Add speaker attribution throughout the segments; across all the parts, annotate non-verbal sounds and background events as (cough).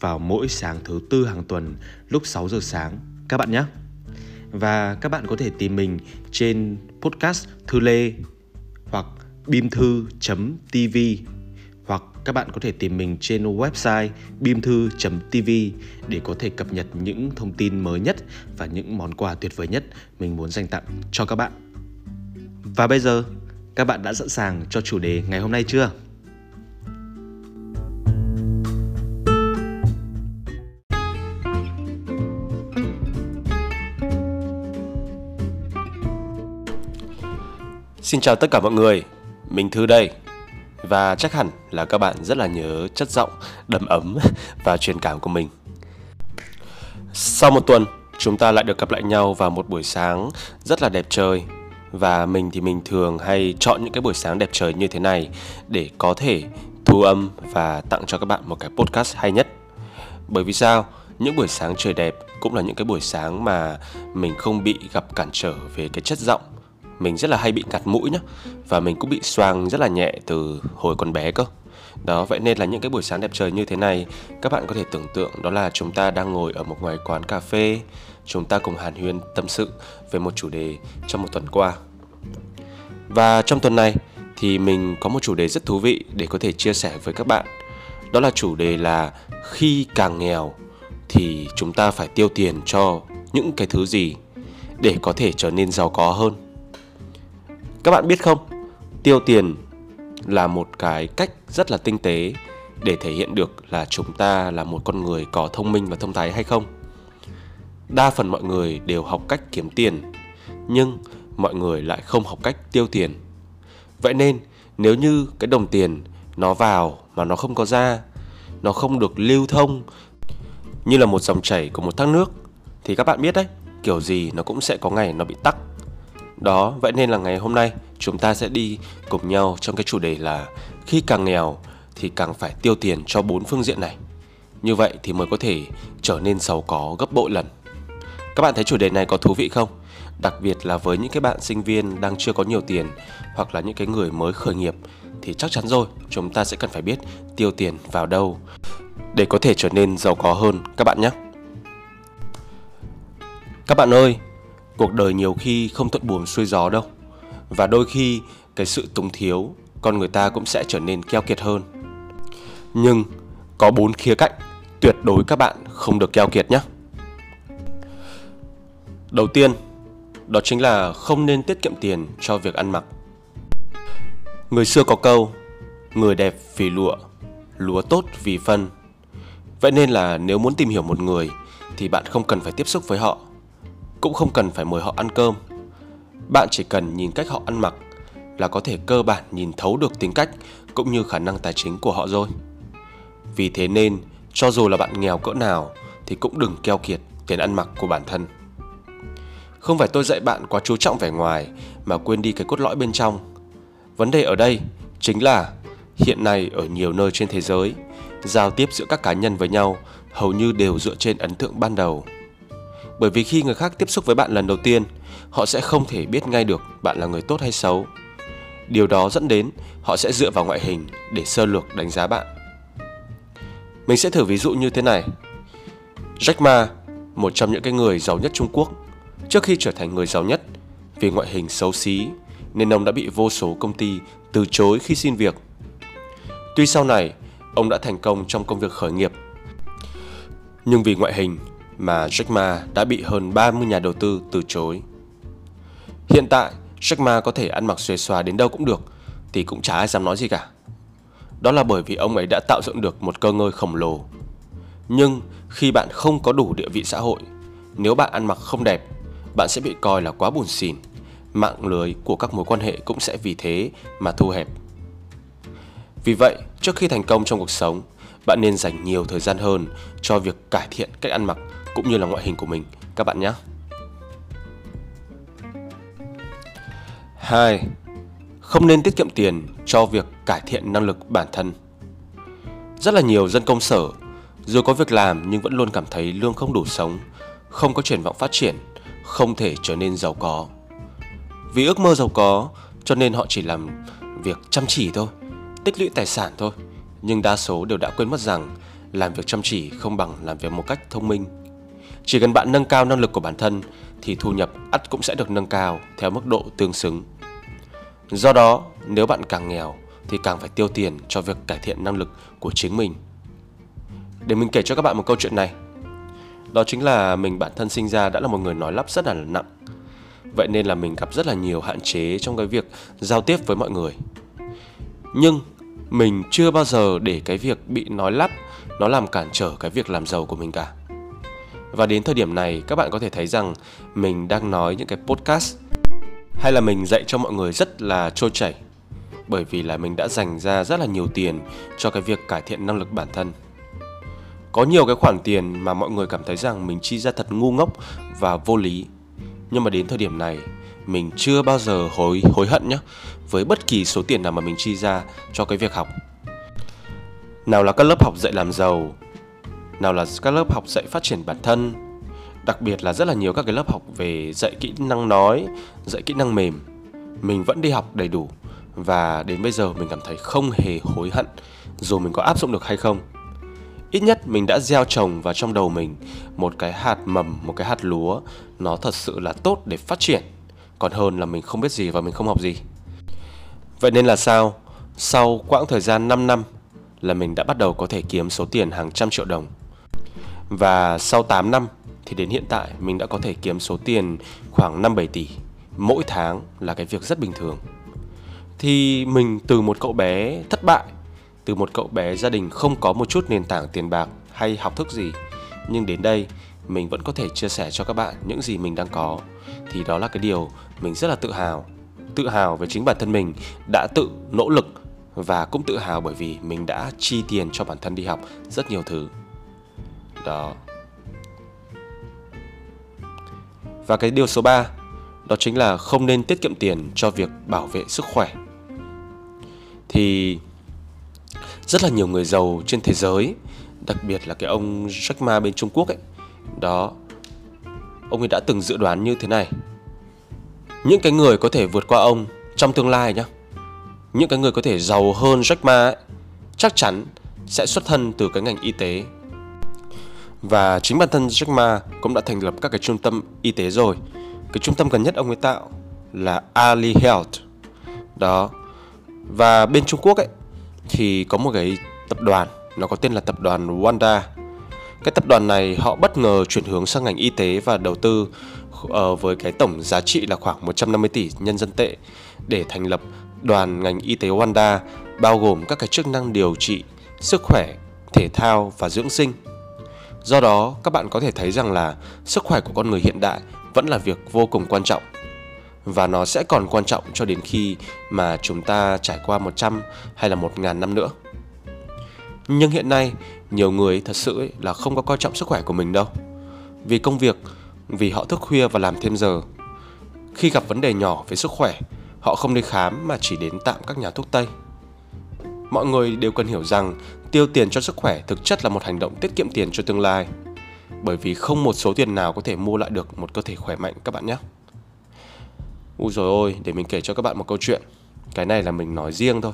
Speaker 1: vào mỗi sáng thứ tư hàng tuần lúc 6 giờ sáng các bạn nhé. Và các bạn có thể tìm mình trên podcast Thư Lê hoặc bimthu.tv hoặc các bạn có thể tìm mình trên website bimthu.tv để có thể cập nhật những thông tin mới nhất và những món quà tuyệt vời nhất mình muốn dành tặng cho các bạn. Và bây giờ, các bạn đã sẵn sàng cho chủ đề ngày hôm nay chưa?
Speaker 2: Xin chào tất cả mọi người, mình Thư đây. Và chắc hẳn là các bạn rất là nhớ chất giọng đầm ấm (laughs) và truyền cảm của mình. Sau một tuần, chúng ta lại được gặp lại nhau vào một buổi sáng rất là đẹp trời. Và mình thì mình thường hay chọn những cái buổi sáng đẹp trời như thế này Để có thể thu âm và tặng cho các bạn một cái podcast hay nhất. Bởi vì sao? Những buổi sáng trời đẹp cũng là những cái buổi sáng mà mình không bị gặp cản trở về cái chất giọng mình rất là hay bị ngặt mũi nhá. Và mình cũng bị xoang rất là nhẹ từ hồi còn bé cơ. Đó, vậy nên là những cái buổi sáng đẹp trời như thế này, các bạn có thể tưởng tượng đó là chúng ta đang ngồi ở một ngoài quán cà phê. Chúng ta cùng hàn huyên tâm sự về một chủ đề trong một tuần qua. Và trong tuần này thì mình có một chủ đề rất thú vị để có thể chia sẻ với các bạn. Đó là chủ đề là khi càng nghèo thì chúng ta phải tiêu tiền cho những cái thứ gì để có thể trở nên giàu có hơn các bạn biết không, tiêu tiền là một cái cách rất là tinh tế để thể hiện được là chúng ta là một con người có thông minh và thông thái hay không. Đa phần mọi người đều học cách kiếm tiền, nhưng mọi người lại không học cách tiêu tiền. Vậy nên, nếu như cái đồng tiền nó vào mà nó không có ra, nó không được lưu thông như là một dòng chảy của một thác nước thì các bạn biết đấy, kiểu gì nó cũng sẽ có ngày nó bị tắc đó, vậy nên là ngày hôm nay chúng ta sẽ đi cùng nhau trong cái chủ đề là khi càng nghèo thì càng phải tiêu tiền cho bốn phương diện này. Như vậy thì mới có thể trở nên giàu có gấp bội lần. Các bạn thấy chủ đề này có thú vị không? Đặc biệt là với những cái bạn sinh viên đang chưa có nhiều tiền hoặc là những cái người mới khởi nghiệp thì chắc chắn rồi, chúng ta sẽ cần phải biết tiêu tiền vào đâu để có thể trở nên giàu có hơn các bạn nhé. Các bạn ơi, cuộc đời nhiều khi không thuận buồm xuôi gió đâu. Và đôi khi, cái sự túng thiếu, con người ta cũng sẽ trở nên keo kiệt hơn. Nhưng, có bốn khía cạnh tuyệt đối các bạn không được keo kiệt nhé. Đầu tiên, đó chính là không nên tiết kiệm tiền cho việc ăn mặc. Người xưa có câu, người đẹp vì lụa, lúa tốt vì phân. Vậy nên là nếu muốn tìm hiểu một người thì bạn không cần phải tiếp xúc với họ cũng không cần phải mời họ ăn cơm. Bạn chỉ cần nhìn cách họ ăn mặc là có thể cơ bản nhìn thấu được tính cách cũng như khả năng tài chính của họ rồi. Vì thế nên, cho dù là bạn nghèo cỡ nào thì cũng đừng keo kiệt tiền ăn mặc của bản thân. Không phải tôi dạy bạn quá chú trọng vẻ ngoài mà quên đi cái cốt lõi bên trong. Vấn đề ở đây chính là hiện nay ở nhiều nơi trên thế giới, giao tiếp giữa các cá nhân với nhau hầu như đều dựa trên ấn tượng ban đầu bởi vì khi người khác tiếp xúc với bạn lần đầu tiên, họ sẽ không thể biết ngay được bạn là người tốt hay xấu. Điều đó dẫn đến họ sẽ dựa vào ngoại hình để sơ lược đánh giá bạn. Mình sẽ thử ví dụ như thế này. Jack Ma, một trong những cái người giàu nhất Trung Quốc, trước khi trở thành người giàu nhất vì ngoại hình xấu xí nên ông đã bị vô số công ty từ chối khi xin việc. Tuy sau này, ông đã thành công trong công việc khởi nghiệp. Nhưng vì ngoại hình mà Jack Ma đã bị hơn 30 nhà đầu tư từ chối. Hiện tại, Jack Ma có thể ăn mặc xuề xòa đến đâu cũng được, thì cũng chả ai dám nói gì cả. Đó là bởi vì ông ấy đã tạo dựng được một cơ ngơi khổng lồ. Nhưng khi bạn không có đủ địa vị xã hội, nếu bạn ăn mặc không đẹp, bạn sẽ bị coi là quá buồn xỉn. Mạng lưới của các mối quan hệ cũng sẽ vì thế mà thu hẹp. Vì vậy, trước khi thành công trong cuộc sống, bạn nên dành nhiều thời gian hơn cho việc cải thiện cách ăn mặc cũng như là ngoại hình của mình các bạn nhé. 2. Không nên tiết kiệm tiền cho việc cải thiện năng lực bản thân. Rất là nhiều dân công sở dù có việc làm nhưng vẫn luôn cảm thấy lương không đủ sống, không có triển vọng phát triển, không thể trở nên giàu có. Vì ước mơ giàu có cho nên họ chỉ làm việc chăm chỉ thôi, tích lũy tài sản thôi. Nhưng đa số đều đã quên mất rằng làm việc chăm chỉ không bằng làm việc một cách thông minh. Chỉ cần bạn nâng cao năng lực của bản thân thì thu nhập ắt cũng sẽ được nâng cao theo mức độ tương xứng. Do đó, nếu bạn càng nghèo thì càng phải tiêu tiền cho việc cải thiện năng lực của chính mình. Để mình kể cho các bạn một câu chuyện này. Đó chính là mình bản thân sinh ra đã là một người nói lắp rất là nặng. Vậy nên là mình gặp rất là nhiều hạn chế trong cái việc giao tiếp với mọi người. Nhưng mình chưa bao giờ để cái việc bị nói lắp nó làm cản trở cái việc làm giàu của mình cả. Và đến thời điểm này các bạn có thể thấy rằng mình đang nói những cái podcast hay là mình dạy cho mọi người rất là trôi chảy bởi vì là mình đã dành ra rất là nhiều tiền cho cái việc cải thiện năng lực bản thân. Có nhiều cái khoản tiền mà mọi người cảm thấy rằng mình chi ra thật ngu ngốc và vô lý. Nhưng mà đến thời điểm này, mình chưa bao giờ hối hối hận nhé với bất kỳ số tiền nào mà mình chi ra cho cái việc học. Nào là các lớp học dạy làm giàu, nào là các lớp học dạy phát triển bản thân, đặc biệt là rất là nhiều các cái lớp học về dạy kỹ năng nói, dạy kỹ năng mềm. Mình vẫn đi học đầy đủ và đến bây giờ mình cảm thấy không hề hối hận dù mình có áp dụng được hay không. Ít nhất mình đã gieo trồng vào trong đầu mình một cái hạt mầm, một cái hạt lúa nó thật sự là tốt để phát triển, còn hơn là mình không biết gì và mình không học gì. Vậy nên là sao? Sau quãng thời gian 5 năm là mình đã bắt đầu có thể kiếm số tiền hàng trăm triệu đồng. Và sau 8 năm thì đến hiện tại mình đã có thể kiếm số tiền khoảng 5-7 tỷ mỗi tháng là cái việc rất bình thường. Thì mình từ một cậu bé thất bại, từ một cậu bé gia đình không có một chút nền tảng tiền bạc hay học thức gì, nhưng đến đây mình vẫn có thể chia sẻ cho các bạn những gì mình đang có thì đó là cái điều mình rất là tự hào tự hào về chính bản thân mình, đã tự nỗ lực và cũng tự hào bởi vì mình đã chi tiền cho bản thân đi học rất nhiều thứ. Đó. Và cái điều số 3 đó chính là không nên tiết kiệm tiền cho việc bảo vệ sức khỏe. Thì rất là nhiều người giàu trên thế giới, đặc biệt là cái ông Jack Ma bên Trung Quốc ấy, đó, ông ấy đã từng dự đoán như thế này những cái người có thể vượt qua ông trong tương lai nhé. những cái người có thể giàu hơn Jack Ma ấy, chắc chắn sẽ xuất thân từ cái ngành y tế. Và chính bản thân Jack Ma cũng đã thành lập các cái trung tâm y tế rồi. Cái trung tâm gần nhất ông ấy tạo là Ali Health. Đó. Và bên Trung Quốc ấy thì có một cái tập đoàn nó có tên là tập đoàn Wanda. Cái tập đoàn này họ bất ngờ chuyển hướng sang ngành y tế và đầu tư uh, với cái tổng giá trị là khoảng 150 tỷ nhân dân tệ để thành lập đoàn ngành y tế Wanda bao gồm các cái chức năng điều trị, sức khỏe, thể thao và dưỡng sinh. Do đó, các bạn có thể thấy rằng là sức khỏe của con người hiện đại vẫn là việc vô cùng quan trọng và nó sẽ còn quan trọng cho đến khi mà chúng ta trải qua 100 hay là 1000 năm nữa. Nhưng hiện nay, nhiều người thật sự là không có coi trọng sức khỏe của mình đâu. Vì công việc, vì họ thức khuya và làm thêm giờ. Khi gặp vấn đề nhỏ về sức khỏe, họ không đi khám mà chỉ đến tạm các nhà thuốc Tây. Mọi người đều cần hiểu rằng tiêu tiền cho sức khỏe thực chất là một hành động tiết kiệm tiền cho tương lai. Bởi vì không một số tiền nào có thể mua lại được một cơ thể khỏe mạnh các bạn nhé. Úi rồi ôi, để mình kể cho các bạn một câu chuyện. Cái này là mình nói riêng thôi.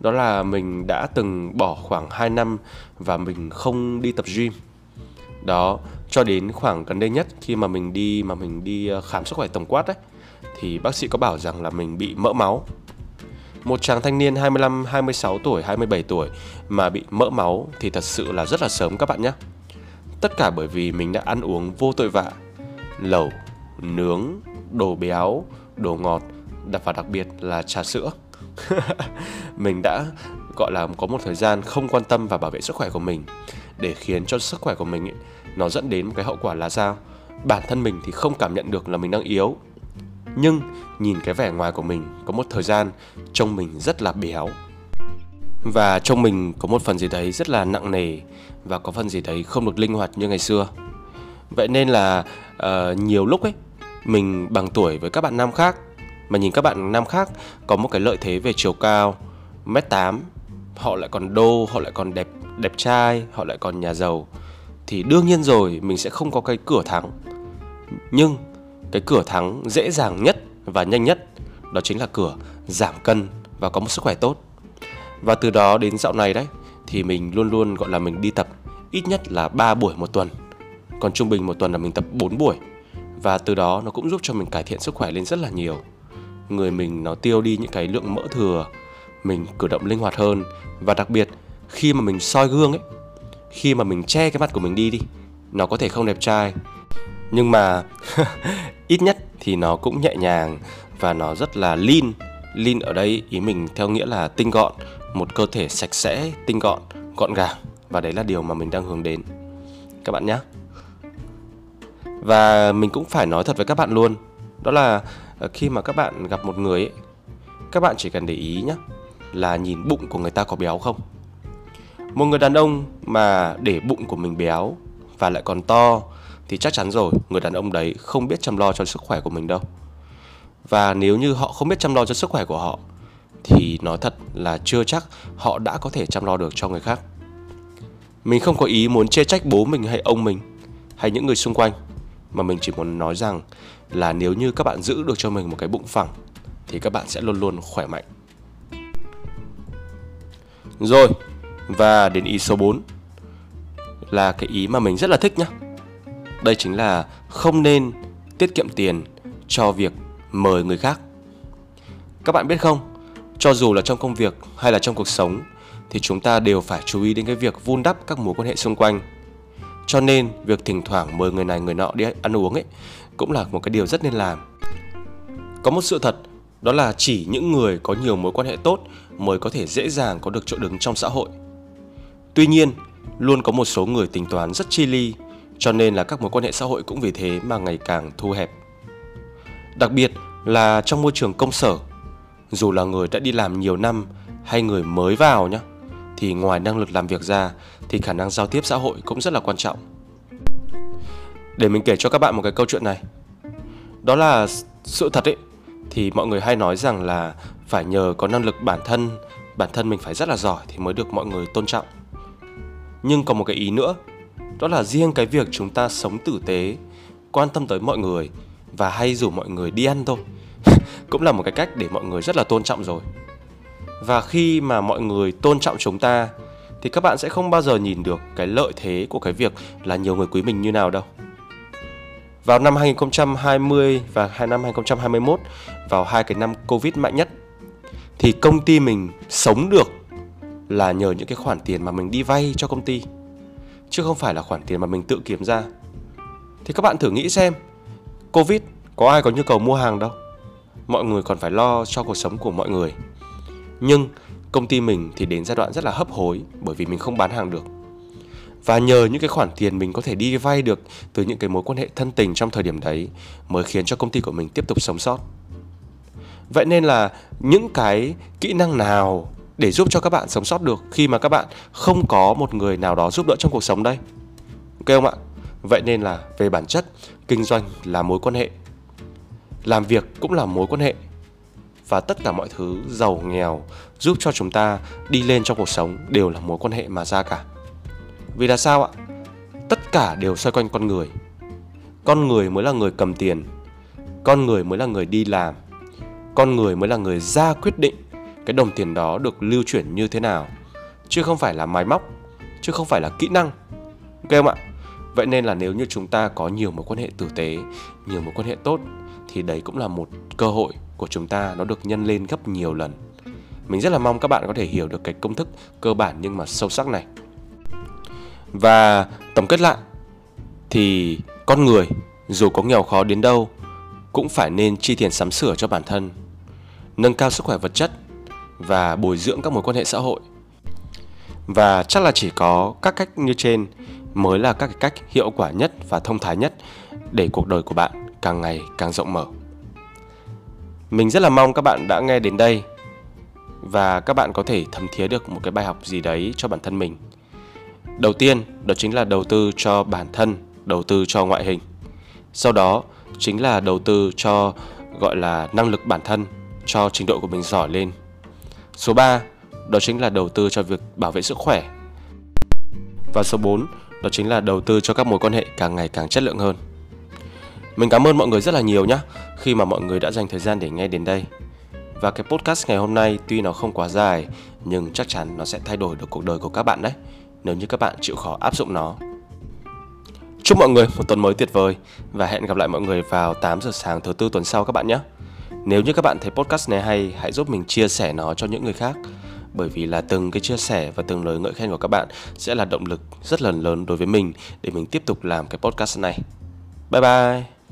Speaker 2: Đó là mình đã từng bỏ khoảng 2 năm và mình không đi tập gym. Đó, cho đến khoảng gần đây nhất khi mà mình đi mà mình đi ờ, khám sức khỏe tổng quát ấy thì bác sĩ có bảo rằng là mình bị mỡ máu. Một chàng thanh niên 25, 26 tuổi, 27 tuổi mà bị mỡ máu thì thật sự là rất là sớm các bạn nhé. Tất cả bởi vì mình đã ăn uống vô tội vạ, lẩu, nướng, đồ béo, đồ ngọt và đặc biệt là trà sữa. (laughs) mình đã gọi là có một thời gian không quan tâm và bảo vệ sức khỏe của mình để khiến cho sức khỏe của mình ấy, nó dẫn đến một cái hậu quả là sao? Bản thân mình thì không cảm nhận được là mình đang yếu. Nhưng nhìn cái vẻ ngoài của mình có một thời gian trông mình rất là béo. Và trong mình có một phần gì đấy rất là nặng nề và có phần gì đấy không được linh hoạt như ngày xưa. Vậy nên là uh, nhiều lúc ấy mình bằng tuổi với các bạn nam khác mà nhìn các bạn nam khác có một cái lợi thế về chiều cao mét tám họ lại còn đô họ lại còn đẹp đẹp trai họ lại còn nhà giàu thì đương nhiên rồi, mình sẽ không có cái cửa thắng. Nhưng cái cửa thắng dễ dàng nhất và nhanh nhất, đó chính là cửa giảm cân và có một sức khỏe tốt. Và từ đó đến dạo này đấy, thì mình luôn luôn, gọi là, mình đi tập ít nhất là 3 buổi một tuần. Còn trung bình một tuần là mình tập 4 buổi. Và từ đó nó cũng giúp cho mình cải thiện sức khỏe lên rất là nhiều. Người mình nó tiêu đi những cái lượng mỡ thừa, mình cử động linh hoạt hơn. Và đặc biệt, khi mà mình soi gương ấy khi mà mình che cái mặt của mình đi đi, nó có thể không đẹp trai. Nhưng mà (laughs) ít nhất thì nó cũng nhẹ nhàng và nó rất là lean. Lean ở đây ý mình theo nghĩa là tinh gọn, một cơ thể sạch sẽ, tinh gọn gọn gàng. Và đấy là điều mà mình đang hướng đến. Các bạn nhé và mình cũng phải nói thật với các bạn luôn. Đó là ờ, khi mà các bạn gặp một người ấy, các bạn chỉ cần để ý nhé là nhìn bụng của người ta có béo không? Một người đàn ông mà để bụng của mình béo và lại còn to, thì chắc chắn rồi, người đàn ông đấy không biết chăm lo cho sức khỏe của mình đâu. Và nếu như họ không biết chăm lo cho sức khỏe của họ, thì nói thật là chưa chắc họ đã có thể chăm lo được cho người khác. Mình không có ý muốn chê trách bố mình hay ông mình hay những người xung quanh, mà mình chỉ muốn nói rằng là nếu như các bạn giữ được cho mình một cái bụng phẳng, thì các bạn sẽ luôn luôn khỏe mạnh. Rồi và đến ý số 4 là cái ý mà mình rất là thích nhá. Đây chính là không nên tiết kiệm tiền cho việc mời người khác. Các bạn biết không, cho dù là trong công việc hay là trong cuộc sống, thì chúng ta đều phải chú ý đến cái việc vun đắp các mối quan hệ xung quanh. Cho nên, việc thỉnh thoảng mời người này, người nọ đi ăn uống ấy, cũng là một cái điều rất nên làm. Có một sự thật, đó là chỉ những người có nhiều mối quan hệ tốt mới có thể dễ dàng có được chỗ đứng trong xã hội tuy nhiên, luôn có một số người tính toán rất chi ly cho nên là các mối quan hệ xã hội cũng vì thế mà ngày càng thu hẹp. Đặc biệt là trong môi trường công sở, dù là người đã đi làm nhiều năm hay người mới vào nhé thì ngoài năng lực làm việc ra thì khả năng giao tiếp xã hội cũng rất là quan trọng. Để mình kể cho các bạn một cái câu chuyện này. Đó là sự thật ấy, thì mọi người hay nói rằng là phải nhờ có năng lực bản thân bản thân mình phải rất là giỏi thì mới được mọi người tôn trọng nhưng còn một cái ý nữa, đó là riêng cái việc chúng ta sống tử tế, quan tâm tới mọi người và hay rủ mọi người đi ăn thôi (laughs) cũng là một cái cách để mọi người rất là tôn trọng rồi và khi mà mọi người tôn trọng chúng ta, thì các bạn sẽ không bao giờ nhìn được cái lợi thế của cái việc là nhiều người quý mình như nào đâu. Vào năm 2020 và hai năm 2021 vào hai cái năm Covid mạnh nhất, thì công ty mình sống được là nhờ những cái khoản tiền mà mình đi vay cho công ty chứ không phải là khoản tiền mà mình tự kiếm ra. Thì các bạn thử nghĩ xem, Covid có ai có nhu cầu mua hàng đâu. Mọi người còn phải lo cho cuộc sống của mọi người nhưng công ty mình thì đến giai đoạn rất là hấp hối bởi vì mình không bán hàng được. Và nhờ những cái khoản tiền mình có thể đi vay được từ những cái mối quan hệ thân tình trong thời điểm đấy mới khiến cho công ty của mình tiếp tục sống sót. Vậy nên là những cái kỹ năng nào để giúp cho các bạn sống sót được khi mà các bạn không có một người nào đó giúp đỡ trong cuộc sống đây? Ok không ạ? Vậy nên là về bản chất, kinh doanh là mối quan hệ. Làm việc cũng là mối quan hệ và tất cả mọi thứ giàu nghèo giúp cho chúng ta đi lên trong cuộc sống đều là mối quan hệ mà ra cả. Vì là sao ạ? Tất cả đều xoay quanh con người. Con người mới là người cầm tiền. Con người mới là người đi làm. Con người mới là người ra quyết định cái đồng tiền đó được lưu chuyển như thế nào. Chứ không phải là máy móc, chứ không phải là kỹ năng. Ok không ạ? Vậy nên là nếu như chúng ta có nhiều mối quan hệ tử tế, nhiều mối quan hệ tốt thì đấy cũng là một cơ hội của chúng ta nó được nhân lên gấp nhiều lần. Mình rất là mong các bạn có thể hiểu được cái công thức cơ bản nhưng mà sâu sắc này. Và tổng kết lại thì con người dù có nghèo khó đến đâu cũng phải nên chi tiền sắm sửa cho bản thân, nâng cao sức khỏe vật chất và bồi dưỡng các mối quan hệ xã hội. Và chắc là chỉ có các cách như trên mới là các cái cách hiệu quả nhất và thông thái nhất để cuộc đời của bạn càng ngày càng rộng mở. Mình rất là mong các bạn đã nghe đến đây và các bạn có thể thấm thía được một cái bài học gì đấy cho bản thân mình. Đầu tiên, đó chính là đầu tư cho bản thân, đầu tư cho ngoại hình. Sau đó chính là đầu tư cho gọi là năng lực bản thân, cho trình độ của mình giỏi lên. Số 3, đó chính là đầu tư cho việc bảo vệ sức khỏe. Và số 4, đó chính là đầu tư cho các mối quan hệ càng ngày càng chất lượng hơn. Mình cảm ơn mọi người rất là nhiều nhé khi mà mọi người đã dành thời gian để nghe đến đây. Và cái podcast ngày hôm nay tuy nó không quá dài nhưng chắc chắn nó sẽ thay đổi được cuộc đời của các bạn đấy nếu như các bạn chịu khó áp dụng nó. Chúc mọi người một tuần mới tuyệt vời và hẹn gặp lại mọi người vào 8 giờ sáng thứ tư tuần sau các bạn nhé. Nếu như các bạn thấy podcast này hay, hãy giúp mình chia sẻ nó cho những người khác bởi vì là từng cái chia sẻ và từng lời ngợi khen của các bạn sẽ là động lực rất là lớn đối với mình để mình tiếp tục làm cái podcast này. Bye bye.